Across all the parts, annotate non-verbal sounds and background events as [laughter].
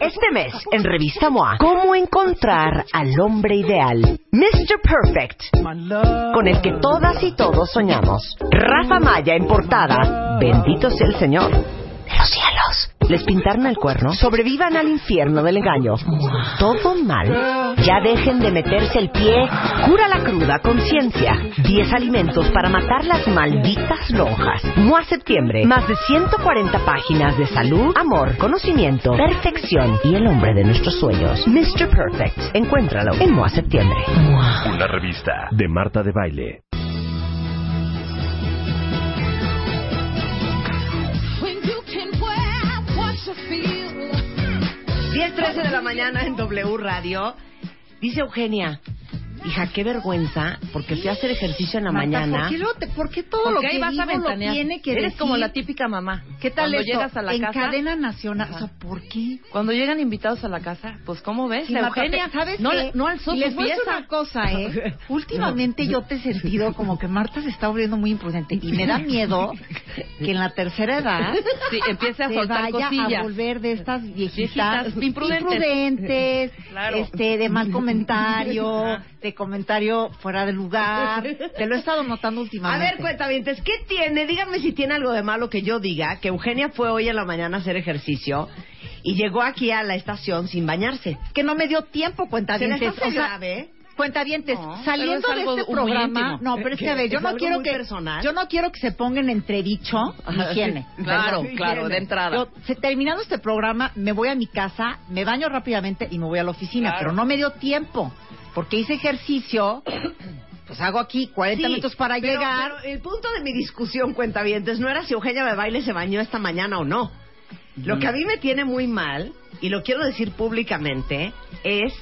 Este mes, en Revista MOA, ¿cómo encontrar al hombre ideal? Mr. Perfect, con el que todas y todos soñamos. Rafa Maya en portada. Bendito sea el Señor. De los cielos. Les pintaron el cuerno. Sobrevivan al infierno del engaño. Todo mal. Ya dejen de meterse el pie. Cura la cruda conciencia. 10 alimentos para matar las malditas lonjas. MOA Septiembre. Más de 140 páginas de salud, amor, conocimiento, perfección y el hombre de nuestros sueños. Mr. Perfect. Encuéntralo en MOA Septiembre. Una revista de Marta de Baile. 10.13 de la mañana en W Radio. Dice Eugenia, hija, qué vergüenza, porque fui a hacer ejercicio en la Marta, mañana. ¿por qué, lo te- por qué todo Porque lo ahí que vas a lo ventanear. tiene que Eres decir? como la típica mamá. ¿Qué tal Cuando esto? llegas a la en casa. cadena nacional. O sea, ¿por qué? Cuando llegan invitados a la casa, pues ¿cómo ves? La Marta, Eugenia, ¿sabes no, qué? no alzó les voy una cosa, ¿eh? [laughs] Últimamente yo te he sentido como que Marta se está volviendo muy imprudente y me da miedo que en la tercera edad Sí, empiece a se soltar vaya cosillas. a volver de estas viejitas, Viejitas imprudentes. imprudentes, [laughs] Claro. este, de mal [laughs] comentario, De comentario fuera de lugar. Te lo he estado notando A últimamente. ver, cuentavientes, ¿qué tiene? Díganme si tiene algo de malo que yo diga que Eugenia fue hoy en la mañana a hacer ejercicio y llegó aquí a la estación sin bañarse. que no me dio tiempo, ¿Se cuentavientes. hace O sea, grave? Cuentavientes, No, saliendo es de este programa, íntimo. no, pero es que a ver, yo ¿Es no quiero que personal? yo no quiero que se pongan en entredicho mi higiene. Claro, claro, de entrada. Yo, se- terminando este programa, me voy a mi casa, me baño rápidamente y me voy a la oficina, Claro. pero no me dio tiempo porque hice ejercicio. Pues hago aquí 40 Sí, minutos para pero- llegar. pero el punto de mi discusión, cuentavientes, no era si Eugenia de baile se bañó esta mañana o no. Lo que a mí me tiene muy mal, y lo quiero decir públicamente, es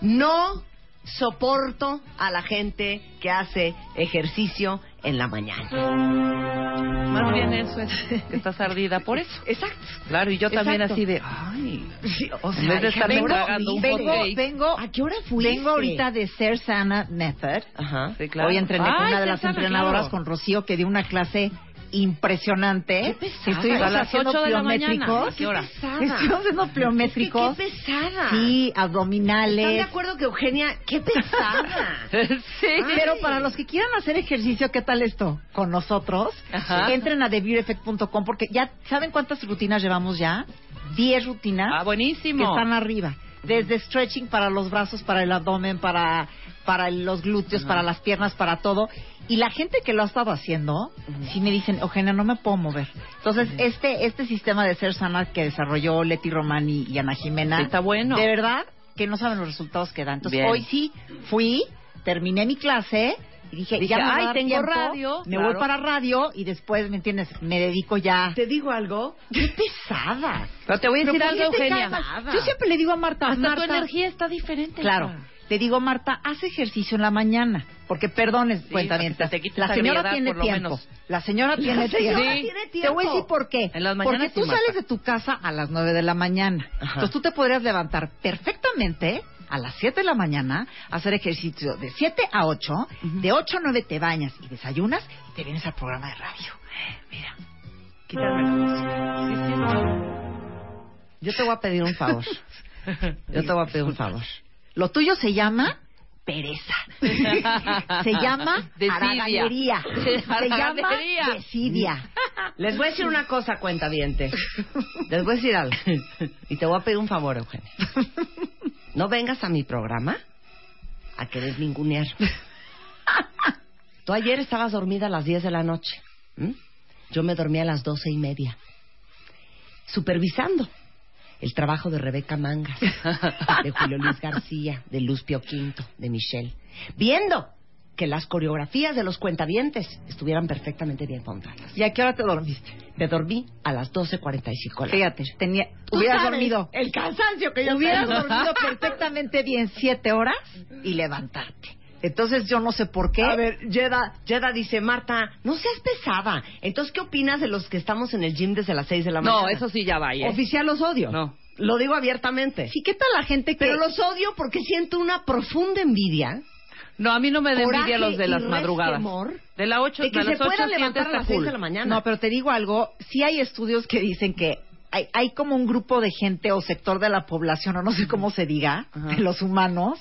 no soporto a la gente que hace ejercicio en la mañana. Más bien eso es, que estás ardida por eso. [laughs] Exacto. Claro, y yo también Exacto. así de, ay, o en vez de estarme vengo, un vengo, ¿A qué hora fuiste? vengo ahorita de Ser Sana Method. Ajá. Sí, claro. Hoy entrené con una de las sana, entrenadoras, claro. con Rocío, que dio una clase impresionante. Qué pesada. Estuvimos A las haciendo ocho de la mañana. pliométricos. ¿A qué hora? Estuvimos haciendo pliométricos. Qué pesada. Sí, ¿Están de abdominales. acuerdo que Eugenia, qué pesada? [laughs] sí. Pero para los que quieran hacer ejercicio, ¿qué tal esto? Con nosotros, Ajá. entren a TheBeautyEffect.com porque ya, ¿saben cuántas rutinas llevamos ya? 10 rutinas Ah, que buenísimo. están arriba. Desde stretching para los brazos, para el abdomen, para, para los glúteos, para las piernas, para todo. Y la gente que lo ha estado haciendo, sí me dicen, Eugenia, no me puedo mover. Entonces, este, este sistema de ser sana que desarrolló Leti Romani y Ana Jimena, Sí, está bueno. de verdad que no saben los resultados que dan. Entonces, Bien. hoy sí fui, terminé mi clase y dije, Dije, ya me "Ay, tengo tiempo, radio". me Claro. voy para radio y después, ¿me entiendes? Me dedico ya. ¿Te digo algo? ¡Qué pesada! Pero te voy a decir ¿por algo, Eugenia. Yo siempre le digo a Marta, Hasta Marta, tu energía está diferente. Claro. hija. Le digo, Marta, haz ejercicio en la mañana. Porque, perdones, cuenta bien. te La esa señora tiene tiempo. La señora tiene tiempo. Te voy a decir por qué. En las Porque tú sí, sales de tu casa a las 9 de la mañana. Ajá. Entonces tú te podrías levantar perfectamente a las 7 de la mañana, hacer ejercicio de 7 a 8, de 8 a 9 te bañas y desayunas y te vienes al programa de radio. Mira, quítame la música. Yo te voy a pedir un favor. [laughs] Yo te voy a pedir un favor. Lo tuyo se llama pereza. [laughs] Se llama Desidia. haraganería. Se llama desidia. Les voy a decir una cosa, cuentavientes. Les voy a decir algo. Y te voy a pedir un favor, Eugenia. No vengas a mi programa a querer ningunear. Tú ayer estabas dormida a las 10 de la noche. Yo me dormí a las doce y media. Supervisando el trabajo de Rebeca Mangas, [laughs] de Julio Luis García, de Luz Pio Quinto, de Michelle. Viendo que las coreografías de los cuentavientes estuvieran perfectamente bien montadas. ¿Y a qué hora te dormiste? Me dormí a las 12.45 de la Fíjate, tenía, hubieras dormido. El cansancio que yo Hubieras tengo. dormido perfectamente bien siete horas y levantarte. Entonces yo no sé por qué. A ver, Yeda, Yeda dice, Marta, no seas pesada. Entonces, ¿qué opinas de los que estamos en el gym desde las 6 de la mañana? No, eso sí ya va, ¿eh? Oficial los odio. No. Lo digo abiertamente. Sí, ¿qué tal la gente que Pero los odio porque siento una profunda envidia No, a mí no me da envidia los de las madrugadas. De las 8 de que de se las 8 pueda levantar a las 6 cool. de la mañana? No, pero te digo algo, sí hay estudios que dicen que hay, hay como un grupo de gente o sector de la población, o no sé cómo se diga, Ajá. de los humanos,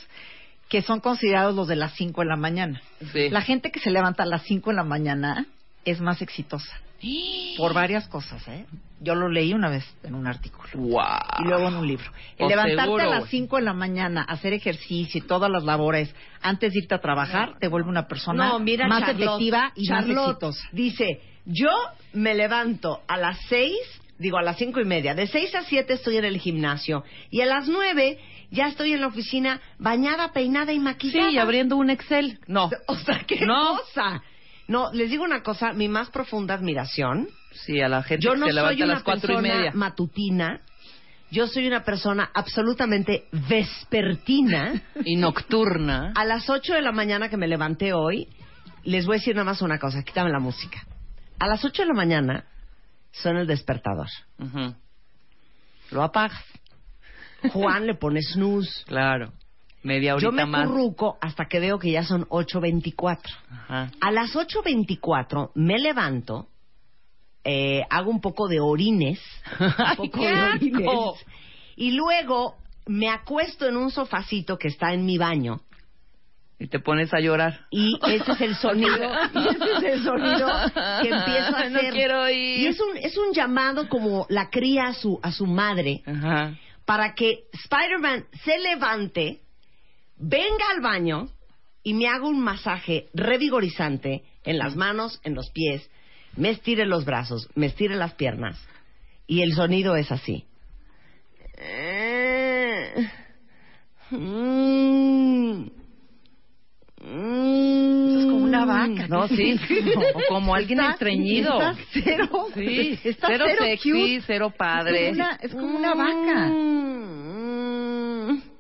que son considerados los de las 5 de la mañana. Sí. La gente que se levanta a las 5 de la mañana es más exitosa. [gasps] Por varias cosas, ¿eh? Yo lo leí una vez en un artículo. Wow. Y luego en un libro. El levantarte seguro, a las güey. 5 de la mañana, hacer ejercicio y todas las labores antes de irte a trabajar, te vuelve una persona No, mira, más Charlotte, efectiva y más Charlotte exitosa. Dice, yo me levanto a las 6, digo a las cinco y media, de 6 a 7 estoy en el gimnasio y a las 9 ya estoy en la oficina bañada, peinada y maquillada. Sí, y abriendo un Excel. No. [laughs] O sea, qué No. cosa. No, les digo una cosa, mi más profunda admiración. Sí, a la gente Yo que no se levanta soy a una las cuatro y persona media. matutina. Yo soy una persona absolutamente vespertina. [laughs] Y nocturna. A las 8 de la mañana que me levanté hoy, les voy a decir nada más una cosa, quítame la música. A las 8 de la mañana suena el despertador. Lo apagas. [laughs] Juan le pone snooze. Claro. Media horita Yo me más. curruco hasta que veo que ya son 8.24. Ajá. A las 8.24 me levanto, eh, hago un poco de orines, [laughs] un poco qué de orines, y luego me acuesto en un sofacito que está en mi baño Y te pones a llorar. y ese es el sonido, [laughs] y ese es el sonido que empiezo a hacer. No quiero ir. Y es un es un llamado como la cría a su a su madre Ajá. para que Spider-Man se levante, venga al baño y me haga un masaje revigorizante en las manos, en los pies, me estire los brazos, me estire las piernas y el sonido es así. Eso es como una vaca. No, sí. [laughs] O como alguien Está- estreñido. Está cero. Sí, [laughs] Está cero, cero sexy, cute. cero padre. Es como una, es como una vaca.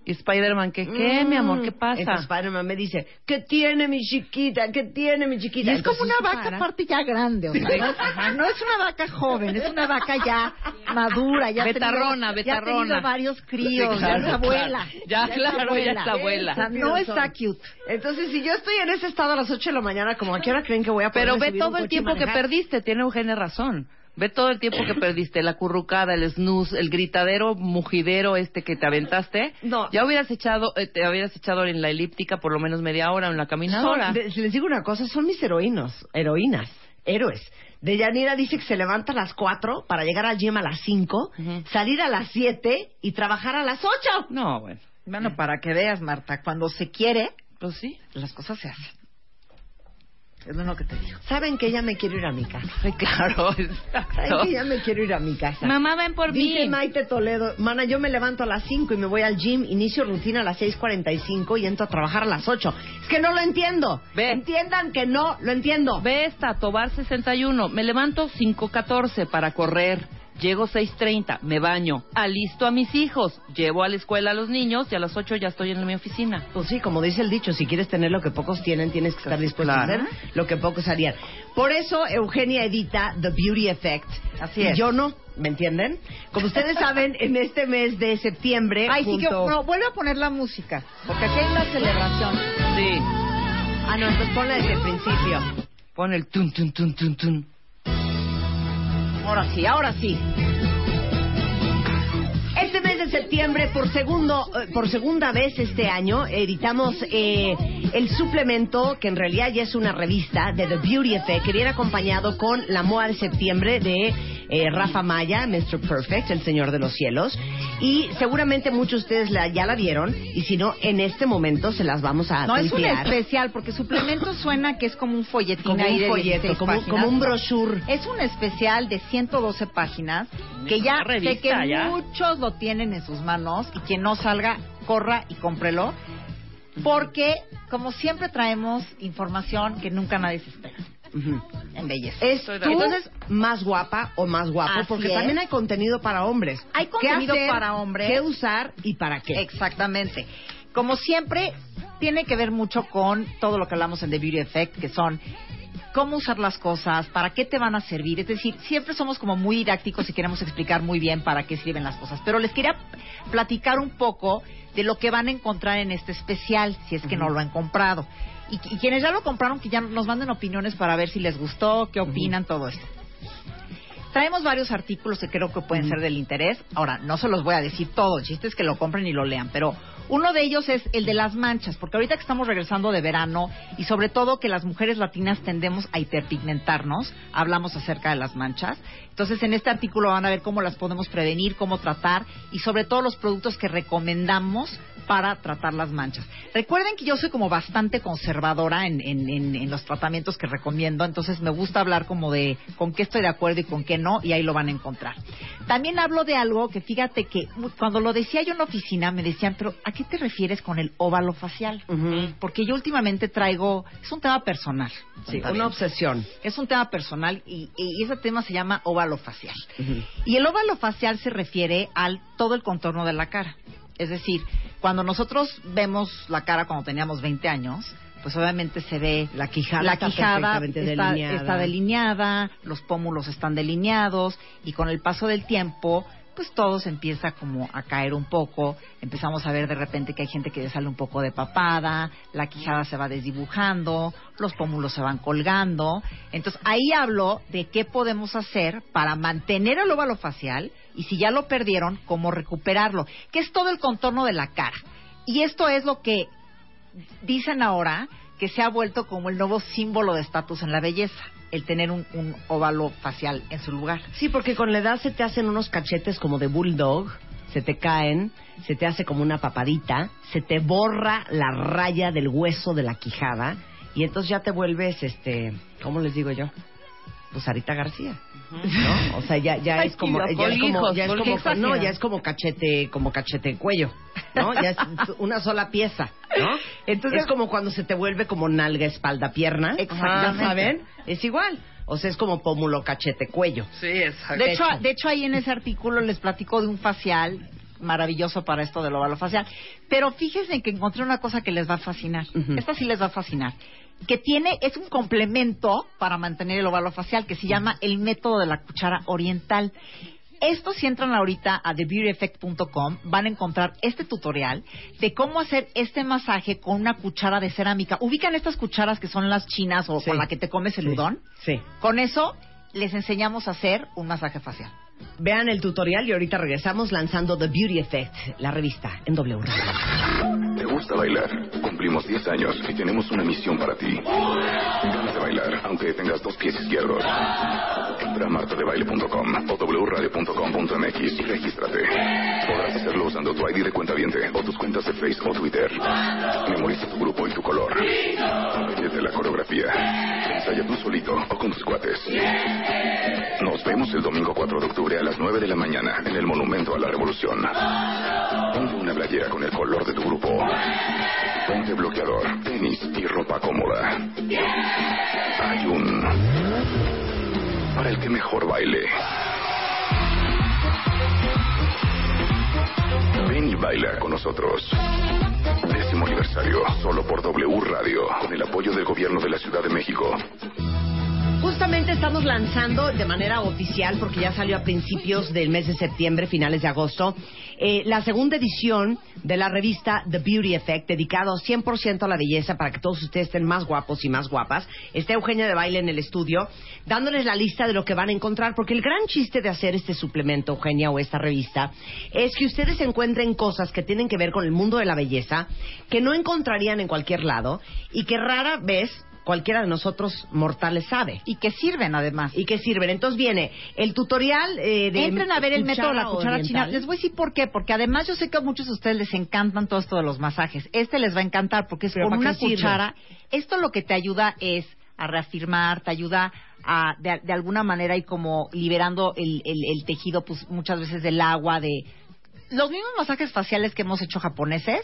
Y Spider-Man, ¿qué, qué, mi amor? ¿Qué Entonces pasa? Spider-Man me dice, ¿qué tiene mi chiquita? ¿Qué tiene mi Y chiquita? es como una vaca para. aparte ya grande, o sea, no, no es una vaca joven, es una vaca ya madura, ya tenido- Betarrona, ya ha tenido betarrona. varios críos, Sí, ya es abuela. claro. Ya, claro, ya es abuela. O sea, no está cute. Entonces, si yo estoy en ese estado a las 8 de la mañana, como a qué hora creen que voy a poder Pero ve todo el tiempo que perdiste, tiene Eugenia razón. Ve todo el tiempo que perdiste, la currucada, el snooze, el gritadero mujidero este que te aventaste. No. Ya hubieras echado, eh, te habieras echado en la elíptica por lo menos media hora o en la caminadora. Son, les digo una cosa, son mis heroínos, heroínas, héroes. Deyanira dice que se levanta a las 4 para llegar al gym a las 5, Ujú. salir a las 7 y trabajar a las 8. No, bueno. Bueno, para que veas, Marta, cuando se quiere, Pues sí. las cosas se hacen. Es lo que te digo. Saben que ya me quiero ir a mi casa. Sí, claro, [laughs] Saben exacto. que ya me quiero ir a mi casa. Mamá, ven por Dice mí. Maite Toledo, mana, yo me levanto a las 5 y me voy al gym, inicio rutina a las 6.45 y entro a trabajar a las 8. Es que no lo entiendo. Ve. Entiendan que no lo entiendo. Ve esta, Tobar 61. Me levanto 5.14 para correr. Llego 6.30, me baño, alisto a mis hijos, llevo a la escuela a los niños y a las 8 ya estoy en mi oficina. Pues sí, como dice el dicho, si quieres tener lo que pocos tienen, tienes que estar dispuesto a Claro. hacer lo que pocos harían. Por eso Eugenia edita The Beauty Effect. Así y es. yo no, ¿me entienden? Como ustedes [laughs] saben, en este mes de septiembre, Ay, sí que, junto- no, vuelve a poner la música, porque aquí hay una celebración. Sí. Ah, no, entonces ponla desde el principio. Pon el tun, tun, tun, tun, tun. Ahora sí, ahora sí. Este mes de septiembre, por segundo, eh, por segunda vez este año, editamos eh, el suplemento, que en realidad ya es una revista de The Beauty Effect, que viene acompañado con la moda de septiembre de eh, Rafa Maya, Mr. Perfect, el Señor de los Cielos. Y seguramente muchos de ustedes la- ya la vieron, y si no, en este momento se las vamos a No es un especial, porque suplemento [laughs] suena que es como un folletín Como ahí un de folleto, 16 como- páginas. como un brochure. Es un especial de 112 páginas que ya revista, sé que ya. muchos lo tienen en sus manos y quien no salga, corra y cómprelo. Porque, como siempre, traemos información que nunca nadie se espera en belleza. Es Estoy de tú Entonces- más guapa o más guapo, porque es. también hay contenido para hombres. Hay ¿Qué contenido hacer, para hombres. ¿Qué usar y para qué? Exactamente. Como siempre, tiene que ver mucho con todo lo que hablamos en The Beauty Effect, que son cómo usar las cosas, para qué te van a servir. Es decir, siempre somos como muy didácticos y queremos explicar muy bien para qué sirven las cosas. Pero les quería platicar un poco de lo que van a encontrar en este especial, si es que no lo han comprado. Y, y quienes ya lo compraron, que ya nos manden opiniones para ver si les gustó, qué opinan, todo esto. Traemos varios artículos que creo que pueden ser del interés. Ahora, no se los voy a decir todo, el chiste es que lo compren y lo lean, pero uno de ellos es el de las manchas, porque ahorita que estamos regresando de verano y sobre todo que las mujeres latinas tendemos a hiperpigmentarnos, hablamos acerca de las manchas. Entonces, en este artículo van a ver cómo las podemos prevenir, cómo tratar y sobre todo los productos que recomendamos para tratar las manchas. Recuerden que yo soy como bastante conservadora en, en- en- en los tratamientos que recomiendo, entonces me gusta hablar como de con qué estoy de acuerdo y con qué no, y ahí lo van a encontrar. También hablo de algo que fíjate que cuando lo decía yo en la oficina me decían, pero ¿a qué te refieres con el óvalo facial? Porque yo últimamente traigo, es un tema personal. Sí, una obsesión. Es un tema personal y, y ese tema se llama óvalo facial. Y el óvalo facial se refiere al todo el contorno de la cara. Es decir, cuando nosotros vemos la cara cuando teníamos 20 años, pues obviamente se ve La quijada la está quijada está, delineada. está delineada, los pómulos están delineados y con el paso del tiempo pues todo se empieza como a caer un poco, empezamos a ver de repente que hay gente que le sale un poco de papada, la quijada se va desdibujando, los pómulos se van colgando. Entonces ahí hablo de qué podemos hacer para mantener el óvalo facial y si ya lo perdieron, cómo recuperarlo, que es todo el contorno de la cara. Y esto es lo que dicen ahora que se ha vuelto como el nuevo símbolo de estatus en la belleza, el tener un, un óvalo facial en su lugar. Sí, porque con la edad se te hacen unos cachetes como de bulldog, se te caen, se te hace como una papadita, se te borra la raya del hueso de la quijada y entonces ya te vuelves, este, ¿cómo les digo yo? Pues García, ¿no? O sea, ya, ya Ay, es como, ya es como, colijos, ya es como, colijos. no, ya es como cachete, como cachete cuello, ¿no? Ya es [laughs] una sola pieza, ¿no? Entonces es como cuando se te vuelve como nalga, espalda, pierna, Exactamente. ¿ya saben? Es igual, o sea, es como pómulo, cachete, cuello. Sí, exacto. De hecho, de hecho ahí en ese artículo les platico de un facial maravilloso para esto del óvalo facial. Pero fíjense que encontré una cosa que les va a fascinar. Ujú. Esta sí les va a fascinar. Que tiene, es un complemento para mantener el óvalo facial que se llama el método de la cuchara oriental. Esto, si entran ahorita a TheBeautyEffect.com, van a encontrar este tutorial de cómo hacer este masaje con una cuchara de cerámica. ¿Ubican estas cucharas que son las chinas o Sí. con la que te comes el Sí. udón? Sí. Con eso les enseñamos a hacer un masaje facial. Vean el tutorial y ahorita regresamos lanzando The Beauty Effect, la revista en W Radio. ¿Te gusta bailar? Cumplimos 10 años y tenemos una misión para ti. Ganas de bailar, aunque tengas dos pies izquierdos. Entra a martadebaile.com o wradio.com.mx y regístrate. Podrás hacerlo usando tu ID de cuenta o tus cuentas de Facebook o Twitter. Memoriza tu grupo y tu color. Aprendete la coreografía. Ensaya tú solito o con tus cuates. Nos vemos el domingo 4 de octubre a las 9 de la mañana en el Monumento a la Revolución. Ponte una playera con el color de tu grupo. Ponte bloqueador, tenis y ropa cómoda. Hay un... Para el que mejor baile. Ven y baila con nosotros. Décimo aniversario, solo por W Radio, con el apoyo del gobierno de la Ciudad de México. Justamente estamos lanzando de manera oficial, porque ya salió a principios del mes de septiembre, finales de agosto, eh, la segunda edición de la revista The Beauty Effect, dedicado 100% a la belleza para que todos ustedes estén más guapos y más guapas. Está Eugenia de Baile en el estudio, dándoles la lista de lo que van a encontrar, porque el gran chiste de hacer este suplemento, Eugenia, o esta revista, es que ustedes encuentren cosas que tienen que ver con el mundo de la belleza, que no encontrarían en cualquier lado, y que rara vez cualquiera de nosotros mortales sabe Y que sirven además. y que sirven. Entonces viene el tutorial eh, de Entren a ver el método de la cuchara oriental. china. Les voy a decir por qué. Porque además yo sé que a muchos de ustedes les encantan todo esto de los masajes. Este les va a encantar porque es Pero con ¿para una cuchara. Esto lo que te ayuda es a reafirmar, te ayuda a, de, de alguna manera y como liberando el, el- el tejido, pues muchas veces del agua, de... Los mismos masajes faciales que hemos hecho japoneses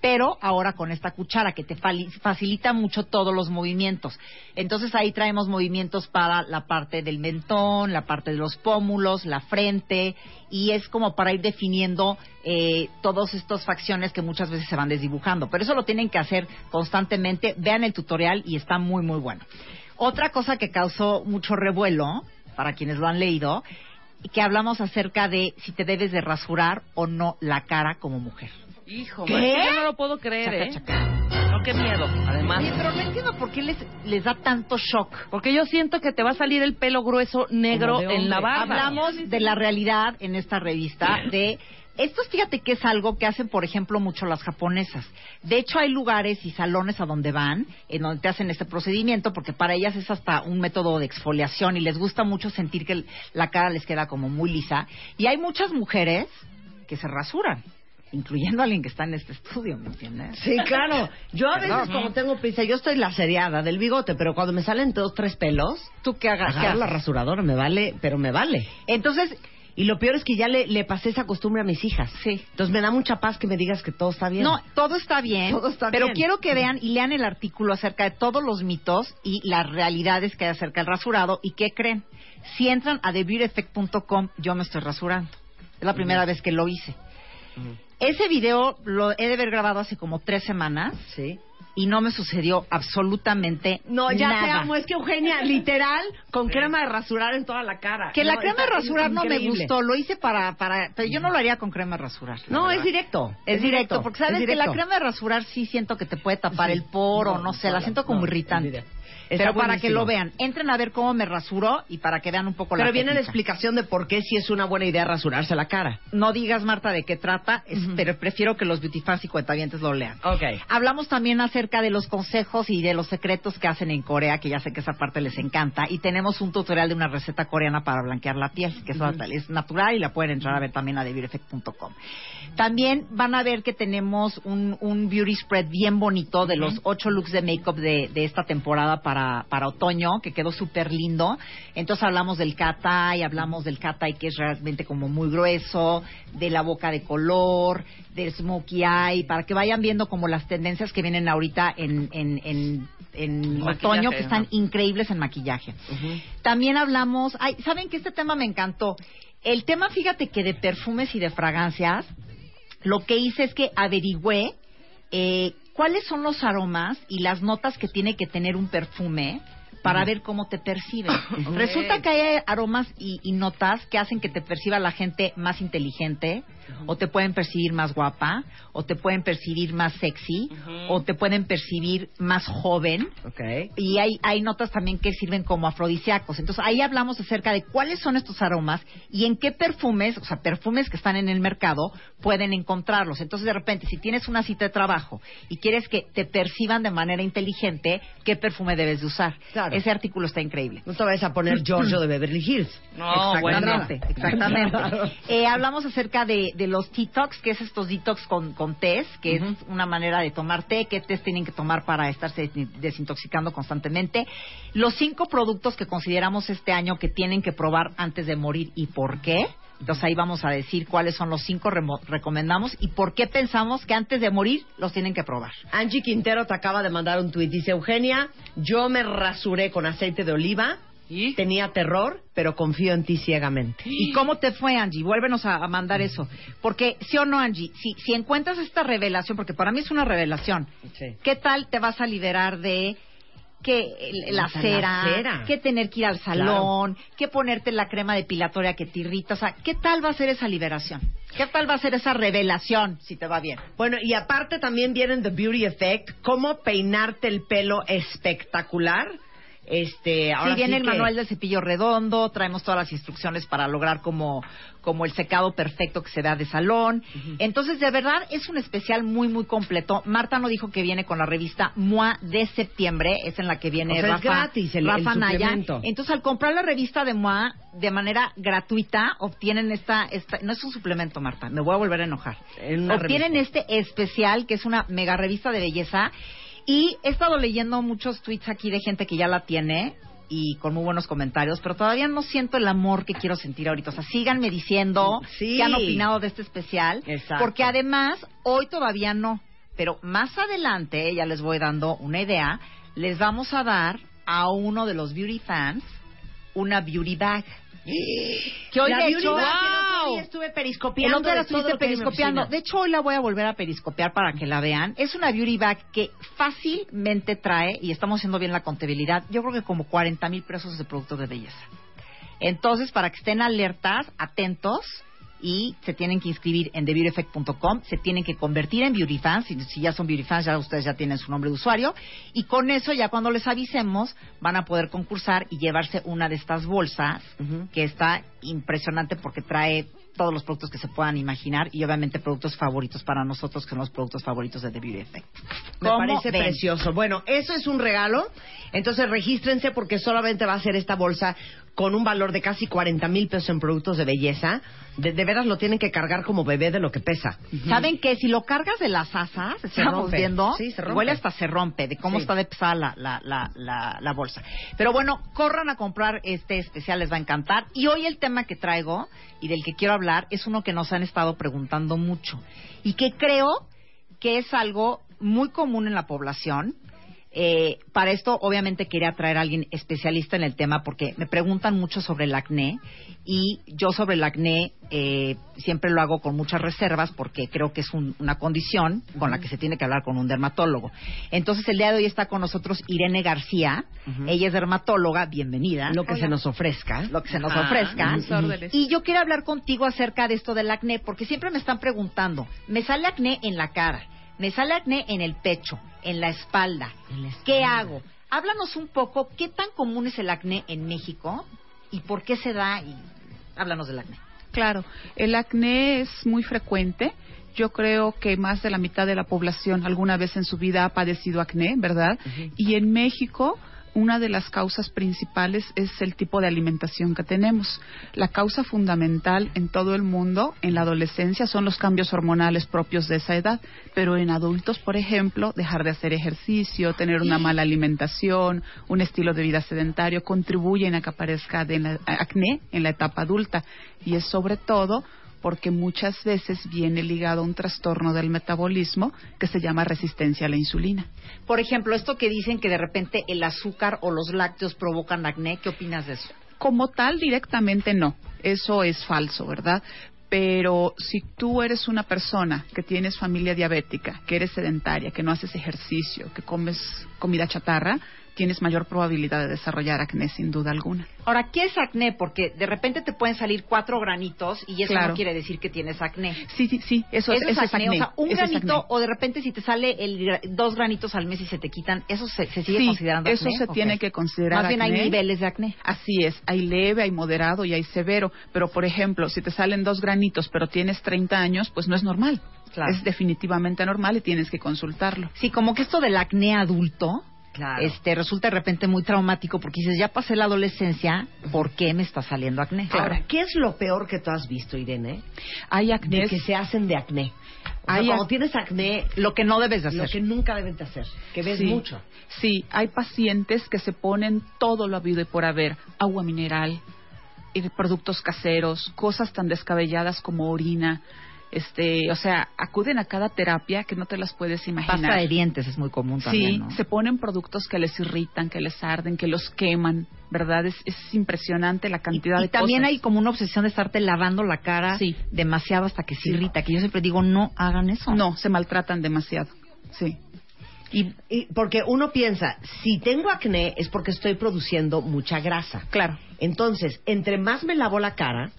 pero ahora con esta cuchara que te facilita mucho todos los movimientos. Entonces ahí traemos movimientos para la parte del mentón, la parte de los pómulos, la frente y es como para ir definiendo eh, todas estas facciones que muchas veces se van desdibujando. Pero eso lo tienen que hacer constantemente. Vean el tutorial y está muy muy bueno. Otra cosa que causó mucho revuelo para quienes lo han leído que hablamos acerca de si te debes de rasurar o no la cara como mujer. Hijo, ¿Qué? man, yo no lo puedo creer, Chaca, ¿eh? No, qué miedo, además. Oye, pero no entiendo por qué les, les da tanto shock. Porque yo siento que te va a salir el pelo grueso negro en la barba. Hablamos de la realidad en esta revista de esto fíjate que es algo que hacen por ejemplo mucho las japonesas. De hecho hay lugares y salones a donde van en donde te hacen este procedimiento porque para ellas es hasta un método de exfoliación y les gusta mucho sentir que la cara les queda como muy lisa y hay muchas mujeres que se rasuran. Incluyendo a alguien que está en este estudio, ¿me entiendes? Sí, claro. Yo a [laughs] veces cuando tengo prisa, yo estoy lacereada del bigote, pero cuando me salen dos, tres pelos, ¿Tú qué hagas? ¿Qué agarro la rasuradora, me vale, pero me vale. Entonces, Y lo peor es que ya le, le pasé esa costumbre a mis hijas. Sí. Entonces me da mucha paz que me digas que todo está bien. No, todo está bien. Todo está pero bien. quiero que vean y lean el artículo acerca de todos los mitos y las realidades que hay acerca del rasurado. ¿Y qué creen? Si entran a TheBeautyEffect.com, yo me estoy rasurando. Es la primera vez que lo hice. Ese video lo he de haber grabado hace como tres semanas Sí. y no me sucedió absolutamente No, ya nada. te amo. Es que Eugenia, [laughs] literal, con crema de rasurar en toda la cara. Que la crema de rasurar no me gustó, lo hice para, para, pero yo no lo haría con crema de rasurar. No, verdad. es directo. Es directo, porque sabes es que la directo. crema de rasurar sí siento que te puede tapar Sí. el poro, No, no, sé, la siento como irritante. Está Pero para que lo vean, entren a ver cómo me rasuro y para que vean un poco la Pero viene la explicación de por qué sí es una buena idea rasurarse la cara. No digas, Marta, de qué trata, es- pero prefiero que los beauty fans y cuentavientes lo lean. Ok. Hablamos también acerca de los consejos y de los secretos que hacen en Corea, que ya sé que esa parte les encanta. Y tenemos un tutorial de una receta coreana para blanquear la piel, que eso es natural y la pueden entrar a ver también a TheBeautyEffect.com. También van a ver que tenemos un, un beauty spread bien bonito de los ocho looks de make-up de, de esta temporada para, para otoño, que quedó súper lindo. Entonces hablamos del cat eye, hablamos del cat eye que es realmente como muy grueso, de la boca de color, del smokey eye, para que vayan viendo como las tendencias que vienen ahorita en, en, en, otoño, que están increíbles en maquillaje. También hablamos, ay, ¿saben que este tema me encantó? El tema, fíjate que de perfumes y de fragancias, lo que hice es que averigüé eh, cuáles son los aromas y las notas que tiene que tener un perfume para ver cómo te percibe. Resulta que hay aromas y, y notas que hacen que te perciba la gente más inteligente, o te pueden percibir más guapa, o te pueden percibir más sexy, o te pueden percibir más joven. Ok. Y hay, hay notas también que sirven como afrodisíacos. Entonces ahí hablamos acerca de cuáles son estos aromas y en qué perfumes, o sea, perfumes que están en el mercado, pueden encontrarlos. Entonces de repente, si tienes una cita de trabajo y quieres que te perciban de manera inteligente, ¿qué perfume debes de usar? Claro. Ese artículo está increíble. No te vayas a poner Giorgio de Beverly Hills. No. Exactamente, [laughs] exactamente. Eh, hablamos acerca de, de los detox, que es estos detox con, con test, que es una manera de tomar té, qué test tienen que tomar para estarse des- desintoxicando constantemente. Los cinco productos que consideramos este año que tienen que probar antes de morir y por qué. Entonces ahí vamos a decir cuáles son los cinco remo- recomendamos y por qué pensamos que antes de morir los tienen que probar. Angie Quintero te acaba de mandar un tuit. Dice, Eugenia, yo me rasuré con aceite de oliva. ¿Y? Tenía terror, pero confío en ti ciegamente. ¿Y cómo te fue, Angie? Vuélvenos a, a mandar eso. Porque, sí o no, Angie, si, si encuentras esta revelación, porque para mí es una revelación, Sí. ¿qué tal te vas a liberar de que la La cera, cera. que tener que ir al salón, que ponerte la crema depilatoria que te irrita? O sea, ¿qué tal va a ser esa liberación? ¿Qué tal va a ser esa revelación si te va bien? Bueno, y aparte también viene The Beauty Effect, cómo peinarte el pelo espectacular. Este, ahora sí, viene el que- manual del cepillo redondo, traemos todas las instrucciones para lograr como, como el secado perfecto que se vea de salón. Entonces, de verdad, es un especial muy, muy completo. Marta no dijo que viene con la revista MOA de septiembre, es en la que viene O sea, es Rafa, gratis el- el Rafa Naya. suplemento. Entonces, al comprar la revista de MOA de manera gratuita, obtienen esta, esta, no es un suplemento, Marta, me voy a volver a enojar. Obtienen revista. este especial, que es una mega revista de belleza. Y he estado leyendo muchos tweets aquí de gente que ya la tiene y con muy buenos comentarios, pero todavía no siento el amor que quiero sentir ahorita. O sea, síganme diciendo Sí. que han opinado de este especial, Exacto. porque además hoy todavía no. Pero más adelante, ya les voy dando una idea, les vamos a dar a uno de los beauty fans una beauty bag. Que hoy La de hecho, el otro día estuve el periscopiando otro día de todo estuviste lo que hay en mi periscopiando. oficina. De hecho, hoy la voy a volver a periscopiar para que la vean. Es una beauty bag que fácilmente trae, y estamos haciendo bien la contabilidad, yo creo que como 40 mil pesos de productos de belleza. Entonces, para que estén alertas, atentos, y se tienen que inscribir en TheBeautyEffect.com, se tienen que convertir en Beauty Fans, si, si ya son Beauty Fans, ya ustedes ya tienen su nombre de usuario, y con eso, ya cuando les avisemos, van a poder concursar y llevarse una de estas bolsas, que está impresionante porque trae todos los productos que se puedan imaginar y obviamente productos favoritos para nosotros, que son los productos favoritos de The Beauty Effect. Me ¿Cómo parece ven? precioso. Bueno, eso es un regalo. Entonces regístrense porque solamente va a ser esta bolsa con un valor de casi 40 mil pesos en productos de belleza. De, de veras lo tienen que cargar como bebé de lo que pesa. ¿Saben que Si lo cargas de las asas, estamos rompe. viendo, Sí, se rompe. igual hasta se rompe de cómo Sí. está de pesada la, la, la, la, la bolsa. Pero bueno, corran a comprar este especial, les va a encantar. Y hoy el tema que traigo y del que quiero hablar es uno que nos han estado preguntando mucho y que creo que es algo muy común en la población. Eh, para esto, obviamente, quería traer a alguien especialista en el tema porque me preguntan mucho sobre el acné y yo sobre el acné eh, siempre lo hago con muchas reservas porque creo que es un- una condición con la que se tiene que hablar con un dermatólogo. Entonces, el día de hoy está con nosotros Irene García. Ella es dermatóloga, bienvenida. Lo que se nos ofrezca. Lo que se nos Ah, ofrezca. Y yo quiero hablar contigo acerca de esto del acné, porque siempre me están preguntando, me sale acné en la cara, me sale acné en el pecho, en la espalda, ¿qué hago? Háblanos un poco, ¿qué tan común es el acné en México y por qué se da? Y háblanos del acné. Claro, el acné es muy frecuente. Yo creo que más de la mitad de la población alguna vez en su vida ha padecido acné, ¿verdad? Y en México, una de las causas principales es el tipo de alimentación que tenemos. La causa fundamental en todo el mundo, en la adolescencia, son los cambios hormonales propios de esa edad. Pero en adultos, por ejemplo, dejar de hacer ejercicio, tener una mala alimentación, un estilo de vida sedentario, contribuyen a que aparezca de la- acné en la etapa adulta. Y es sobre todo porque muchas veces viene ligado a un trastorno del metabolismo que se llama resistencia a la insulina. Por ejemplo, esto que dicen que de repente el azúcar o los lácteos provocan acné, ¿qué opinas de eso? Como tal, directamente no. Eso es falso, ¿verdad? Pero si tú eres una persona que tienes familia diabética, que eres sedentaria, que no haces ejercicio, que comes comida chatarra, tienes mayor probabilidad de desarrollar acné sin duda alguna. Ahora, ¿qué es acné? Porque de repente te pueden salir cuatro granitos y eso Claro. no quiere decir que tienes acné. Sí, sí, sí, eso, es, eso es acné. O sea, un eso granito o de repente si te sale el, dos granitos al mes y se te quitan, ¿eso se, se sigue Sí, considerando eso acné? se Ok. tiene que considerar Más bien hay niveles de acné. Así es, hay leve, hay moderado y hay severo. Pero, por ejemplo, si te salen dos granitos pero tienes 30 años, pues no es normal. Claro. Es definitivamente normal y tienes que consultarlo. Sí, como que esto del acné adulto Claro. este resulta de repente muy traumático porque dices, ya pasé la adolescencia, ¿por qué me está saliendo acné? Ahora, ¿qué es lo peor que tú has visto, Irene? Hay De acné. que se hacen de acné. O sea, Hay cuando tienes acné, Lo que no debes de lo hacer. que nunca deben de hacer, que ves Sí. mucho. Sí, hay pacientes que se ponen todo lo habido y por haber, agua mineral, eh, productos caseros, cosas tan descabelladas como orina, este, o sea, acuden a cada terapia que no te las puedes imaginar. Pasta de dientes es muy común también, Sí, ¿no? se ponen productos que les irritan, que les arden, que los queman, ¿verdad? Es, es impresionante la Y, cantidad y de también cosas. hay como una obsesión de estarte lavando la cara Sí. demasiado hasta que se Sí. irrita, que yo siempre digo, no hagan eso. No, se maltratan demasiado. Sí. Y, y porque uno piensa, si tengo acné es porque estoy produciendo mucha grasa. Claro. Entonces, entre más me lavo la cara,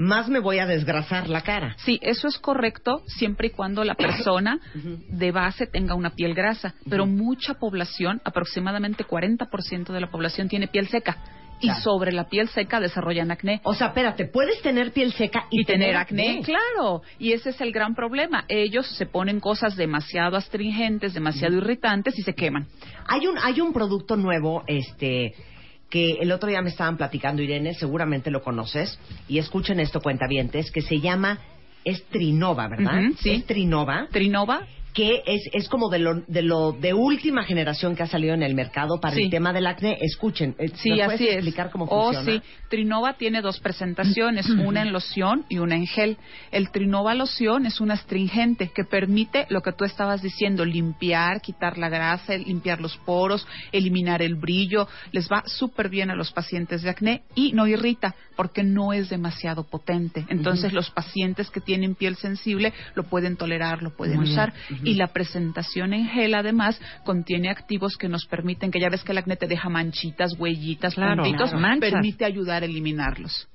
más me voy a desgrasar la cara. Sí, eso es correcto siempre y cuando la persona [coughs] de base tenga una piel grasa, pero mucha población, aproximadamente 40% de la población tiene piel seca y Claro. sobre la piel seca desarrollan acné. O sea, espérate, puedes tener piel seca y, y tener acné. Claro, y ese es el gran problema. Ellos se ponen cosas demasiado astringentes, demasiado irritantes y se queman. Hay un, hay un producto nuevo, este, que el otro día me estaban platicando, Irene, seguramente lo conoces, y escuchen esto, cuentavientes, que se llama, es Trinova, ¿verdad? Ujú, sí. Es Trinova, Trinova, que es, es como de lo, de lo de última generación que ha salido en el mercado para Sí. el tema del acné. Escuchen, eh, Sí, ¿nos puedes así es. explicar cómo Oh, funciona? sí. Trinova tiene dos presentaciones, una en loción y una en gel. El Trinova loción es un astringente que permite lo que tú estabas diciendo, limpiar, quitar la grasa, limpiar los poros, eliminar el brillo. Les va súper bien a los pacientes de acné y no irrita porque no es demasiado potente. Entonces los pacientes que tienen piel sensible lo pueden tolerar, lo pueden Muy bien. usar. Ujú. Y la presentación en gel además contiene activos que nos permiten, que ya ves que el acné te deja manchitas, huellitas, Claro, puntitos, claro. Permite ayudar a eliminarlos.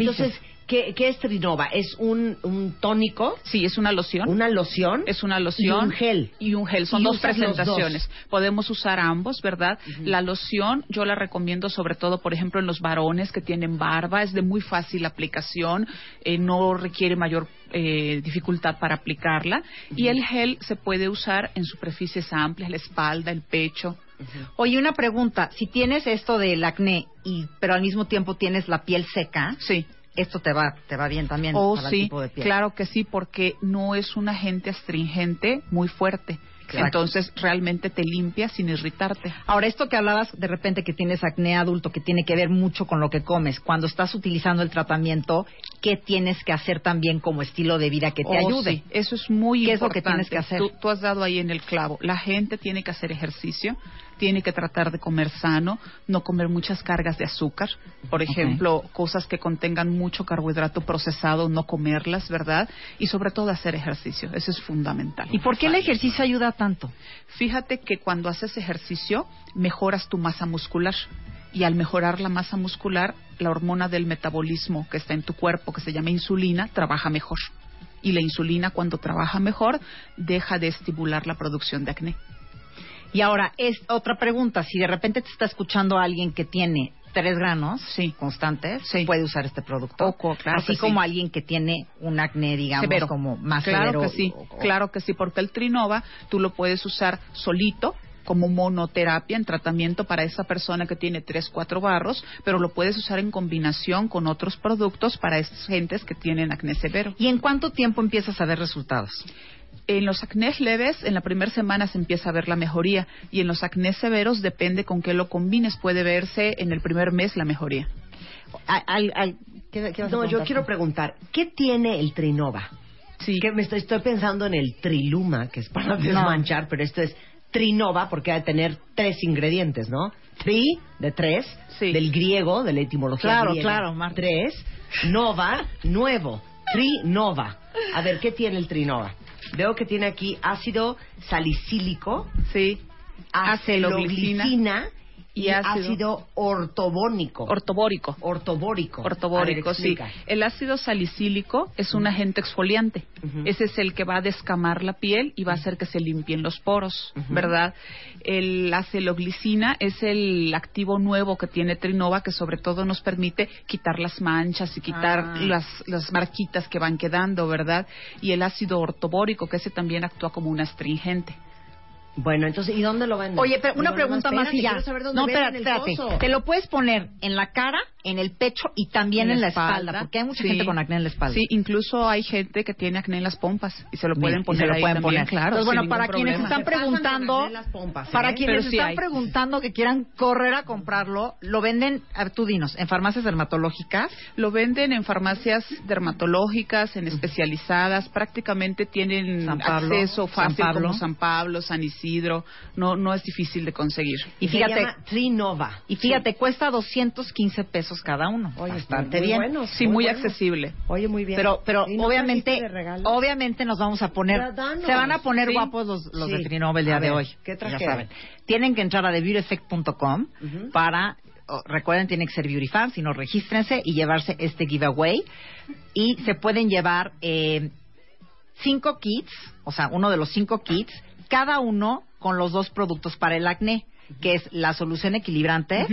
Entonces, ¿qué, qué es Trinova? ¿Es un, un tónico? Sí, es una loción. ¿Una loción? Es una loción. Y un gel. Y un gel. Son Y dos presentaciones. Podemos usar ambos, ¿verdad? La loción yo la recomiendo sobre todo, por ejemplo, en los varones que tienen barba. Es de muy fácil aplicación. eh, no requiere mayor eh, dificultad para aplicarla. Y el gel se puede usar en superficies amplias, la espalda, el pecho. Oye, una pregunta. Si tienes esto del acné, y, pero al mismo tiempo tienes la piel seca, sí. esto te va, te va bien también Oh, para el sí, tipo de piel. claro que sí, porque no es un agente astringente muy fuerte. Exacto. Entonces, realmente te limpia sin irritarte. Ahora, esto que hablabas de repente que tienes acné adulto, que tiene que ver mucho con lo que comes, cuando estás utilizando el tratamiento, ¿qué tienes que hacer también como estilo de vida que te Oh, ayude? sí, Eso es muy ¿Qué es lo importante. que tienes que hacer? Tú, tú has dado ahí en el clavo. La gente tiene que hacer ejercicio, tiene que tratar de comer sano, no comer muchas cargas de azúcar. Por ejemplo, cosas que contengan mucho carbohidrato procesado, no comerlas, ¿verdad? Y sobre todo hacer ejercicio. Eso es fundamental. ¿Y por qué el ejercicio ayuda tanto? Fíjate que cuando haces ejercicio mejoras tu masa muscular y al mejorar la masa muscular, la hormona del metabolismo que está en tu cuerpo, que se llama insulina, trabaja mejor. Y la insulina cuando trabaja mejor deja de estimular la producción de acné. Y ahora, es otra pregunta. Si de repente te está escuchando alguien que tiene tres granos constantes, puede usar este producto. Poco, claro Así sí. como alguien que tiene un acné, digamos, Severo. como más claro severo. que sí, o- o- claro que sí, porque el Trinova tú lo puedes usar solito como monoterapia en tratamiento para esa persona que tiene tres, cuatro barros, pero lo puedes usar en combinación con otros productos para esas gentes que tienen acné severo. ¿Y en cuánto tiempo empiezas a ver resultados? En los acnés leves, en la primera semana se empieza a ver la mejoría y en los acnés severos depende con qué lo combines, puede verse en el primer mes la mejoría. No, yo quiero preguntar, ¿qué tiene el Trinova? Sí. Que me estoy, estoy pensando en el Triluma, que es para desmanchar, pero esto es Trinova porque ha de tener tres ingredientes, ¿no? Tri, de tres, del griego, de la etimología Claro, griega. claro, Marta. Tres, Nova, nuevo. Trinova. A ver, ¿qué tiene el Trinova? Veo que tiene aquí ácido salicílico. Sí. Aceloglicina. Y, Y ácido- ácido ortobónico. Ortobórico. Ortobórico. Ortobórico, ver, sí. El ácido salicílico es un agente exfoliante. Ese es el que va a descamar la piel y va a hacer que se limpien los poros, ¿verdad? El aceloglicina es el activo nuevo que tiene Trinova que sobre todo nos permite quitar las manchas y quitar Ah. las, las marquitas que van quedando, ¿verdad? Y el ácido ortobórico que ese también actúa como un astringente. Bueno, entonces, ¿y dónde lo venden? Oye, pero una pregunta más y ya. saber dónde No, espérate, espérate. Te lo puedes poner en la cara, en el pecho y también en, la espalda, porque hay mucha Sí. gente con acné en la espalda. Sí, incluso hay gente que tiene acné en las pompas y se lo pueden y poner se lo ahí pueden también, poner. claro. Entonces, bueno, para ningún quienes problema. están preguntando, para ¿eh? quienes Pero sí están hay. preguntando que quieran correr a comprarlo, lo venden, a ver, tú dinos, en farmacias dermatológicas. Lo venden en farmacias dermatológicas, en especializadas, prácticamente tienen San Pablo, acceso fácil San Pablo. como San Pablo, San Isidro, no no es difícil de conseguir. Y Se fíjate, llama Trinova. y fíjate, cuesta 215 pesos cada uno. Oye, bastante muy bien. bueno, Sí, muy, bueno. accesible. Oye, muy bien. Pero, pero ¿Y no obviamente, obviamente nos vamos a poner, se van a poner Sí. guapos los, los Sí. de Trinova el día A de ver, hoy. ¿qué Ya saben. Tienen que entrar a TheBeautyEffect.com Ujú. para, oh, recuerden, tienen que ser Beauty Fans, si no, regístrense y llevarse este giveaway. Y se pueden llevar eh, cinco kits, o sea, uno de los cinco kits, cada uno con los dos productos para el acné, que es la solución equilibrante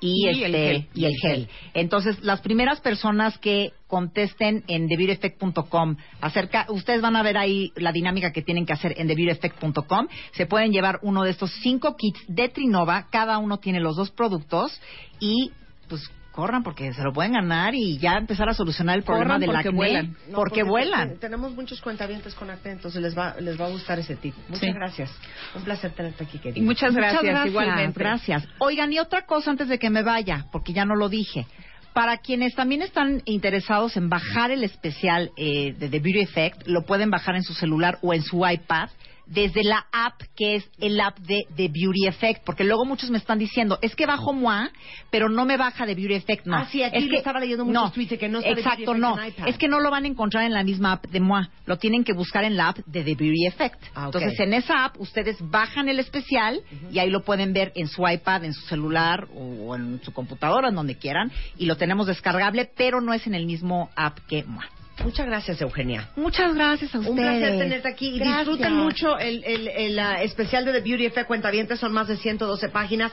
Y este, el gel. y el gel. Entonces, las primeras personas que contesten en TheBeautyEffect.com acerca, ustedes van a ver ahí la dinámica que tienen que hacer en TheBeautyEffect.com. Se pueden llevar uno de estos cinco kits de Trinova. Cada uno tiene los dos productos y, pues, corran porque se lo pueden ganar y ya empezar a solucionar el problema Corran del porque acné. vuelan. No, porque vuelan. te- tenemos muchos cuentavientes con acné, entonces les va, les va a gustar ese tip. Muchas Sí. gracias. Un placer tenerte aquí, Y querido. muchas gracias, Muchas gracias, igualmente. Gracias. Oigan, y otra cosa antes de que me vaya, porque ya no lo dije. Para quienes también están interesados en bajar el especial eh, de The Beauty Effect, lo pueden bajar en su celular o en su iPad desde la app que es el app de The Beauty Effect, porque luego muchos me están diciendo, es que bajo Moi, pero no me baja The Beauty Effect, no. Ah, sí, aquí es que, estaba leyendo muchos tweets de que no The Exacto, Beauty no. En iPad. Es que no lo van a encontrar en la misma app de Moi, lo tienen que buscar en la app de The Beauty Effect. Ah. Entonces, en esa app ustedes bajan el especial y ahí lo pueden ver en su iPad, en su celular o en su computadora, en donde quieran, y lo tenemos descargable, pero no es en el mismo app que Moi. Muchas gracias, Eugenia. Muchas gracias a ustedes. Un placer tenerte aquí. Y disfruten mucho el, el, el, ah, especial de The Beauty Effect Cuentavientes. Son más de 112 páginas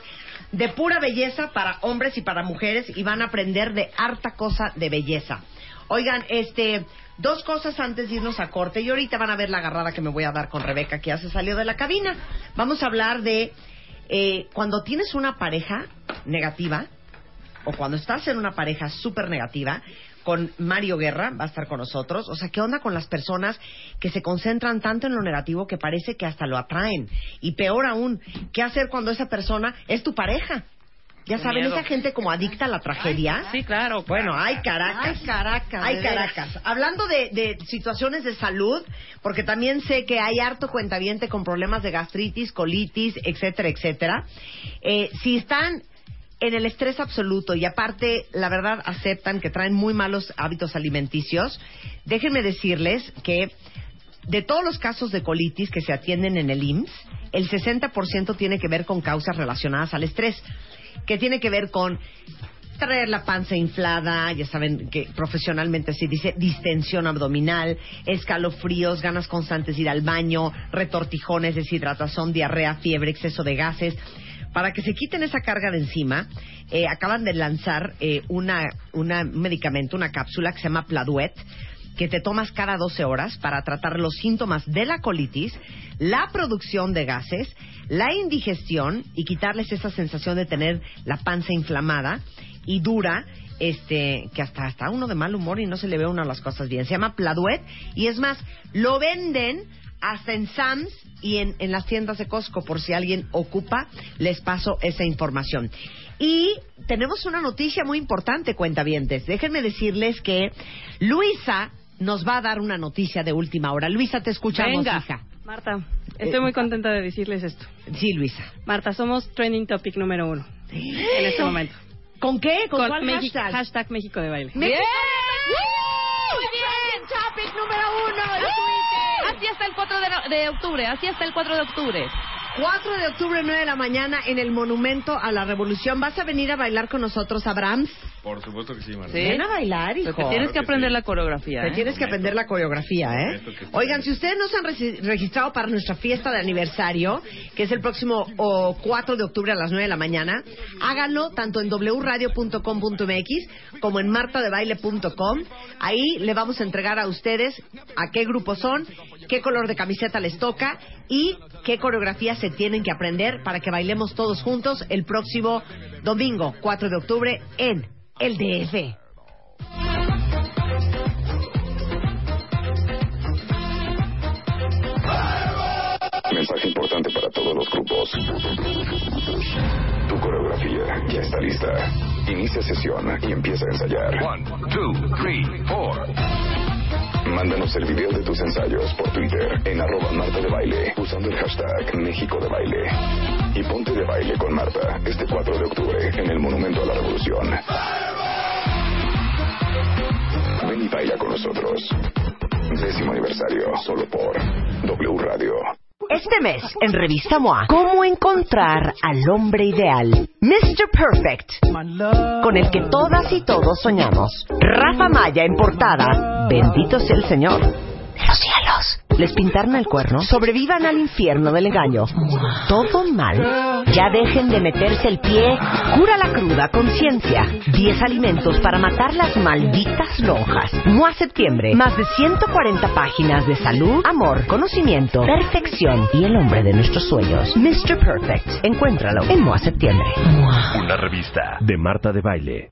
de pura belleza para hombres y para mujeres y van a aprender de harta cosa de belleza. Oigan, este, dos cosas antes de irnos a corte. Y ahorita van a ver la agarrada que me voy a dar con Rebeca, que ya se salió de la cabina. Vamos a hablar de eh, cuando tienes una pareja negativa o cuando estás en una pareja súper negativa, con Mario Guerra, va a estar con nosotros. O sea, ¿qué onda con las personas que se concentran tanto en lo negativo que parece que hasta lo atraen? Y peor aún, ¿qué hacer cuando esa persona es tu pareja? Ya Qué saben, miedo. esa gente como adicta a la tragedia. Sí, claro. Bueno, hay Caracas. Ay, Caracas, Hay de veras. Caracas. Hablando de, de situaciones de salud, porque también sé que hay harto cuentaviente con problemas de gastritis, colitis, etcétera, etcétera. Eh, si están en el estrés absoluto y aparte, la verdad, aceptan que traen muy malos hábitos alimenticios, déjenme decirles que de todos los casos de colitis que se atienden en el IMSS, el 60% tiene que ver con causas relacionadas al estrés, que tiene que ver con traer la panza inflada, ya saben que profesionalmente se dice distensión abdominal, escalofríos, ganas constantes de ir al baño, retortijones, deshidratación, diarrea, fiebre, exceso de gases. Para que se quiten esa carga de encima, eh, acaban de lanzar eh, una, una- un medicamento, una cápsula que se llama Pladuet, que te tomas cada 12 horas para tratar los síntomas de la colitis, la producción de gases, la indigestión y quitarles esa sensación de tener la panza inflamada y dura, este, que hasta está uno de mal humor y no se le ve una de las cosas bien. Se llama Pladuet y es más, lo venden hasta en Sam's y en, en las tiendas de Costco, por si alguien ocupa, les paso esa información. Y tenemos una noticia muy importante, cuentavientes. Déjenme decirles que Luisa nos va a dar una noticia de última hora. Luisa, te escuchamos, Venga. hija. Marta, estoy muy contenta de decirles esto. Sí, Luisa. Marta, somos trending topic número uno en este momento. ¿Con qué? ¿Con, cuál Mexi- hashtag? hashtag México de baile. ¡Bien! Muy bien. Topic número uno Así hasta el 4 de, de octubre, así hasta el 4 de octubre. 4 de octubre, 9 de la mañana, en el Monumento a la Revolución. ¿Vas a venir a bailar con nosotros, Abrams? Por supuesto que sí, Marta. Sí. Ven a bailar, hijo. Pero te tienes que que aprender sí. la coreografía. Te ¿eh? tienes que aprender la coreografía, ¿eh? Oigan, si ustedes no se han regi- registrado para nuestra fiesta de aniversario, que es el próximo o, 4 de octubre a las 9 de la mañana, háganlo tanto en wradio.com.mx como en martadebaile.com. Ahí le vamos a entregar a ustedes a qué grupo son, qué color de camiseta les toca y qué coreografía se tienen que aprender para que bailemos todos juntos el próximo domingo, 4 de octubre, en el DF. Mensaje importante para todos los grupos. Tu coreografía ya está lista. Inicia sesión y empieza a ensayar. One, two, three, four. Mándanos el video de tus ensayos por Twitter en arroba Marta de Baile usando el hashtag México de Baile. Y ponte de baile con Marta este 4 de octubre en el Monumento a la Revolución. Ven y baila con nosotros. Décimo aniversario, solo por W Radio. Este mes, en Revista MOA, ¿cómo encontrar al hombre ideal? Mr. Perfect, con el que todas y todos soñamos. Rafa Maya en portada. Bendito sea el Señor. De los cielos. Les pintaron el cuerno. Sobrevivan al infierno del engaño. Todo mal. Ya dejen de meterse el pie. Cura la cruda conciencia. 10 alimentos para matar las malditas lonjas. MOA Septiembre. Más de 140 páginas de salud, amor, conocimiento, perfección y el hombre de nuestros sueños. Mr. Perfect. Encuéntralo en MOA Septiembre. Una revista de Marta de Baile.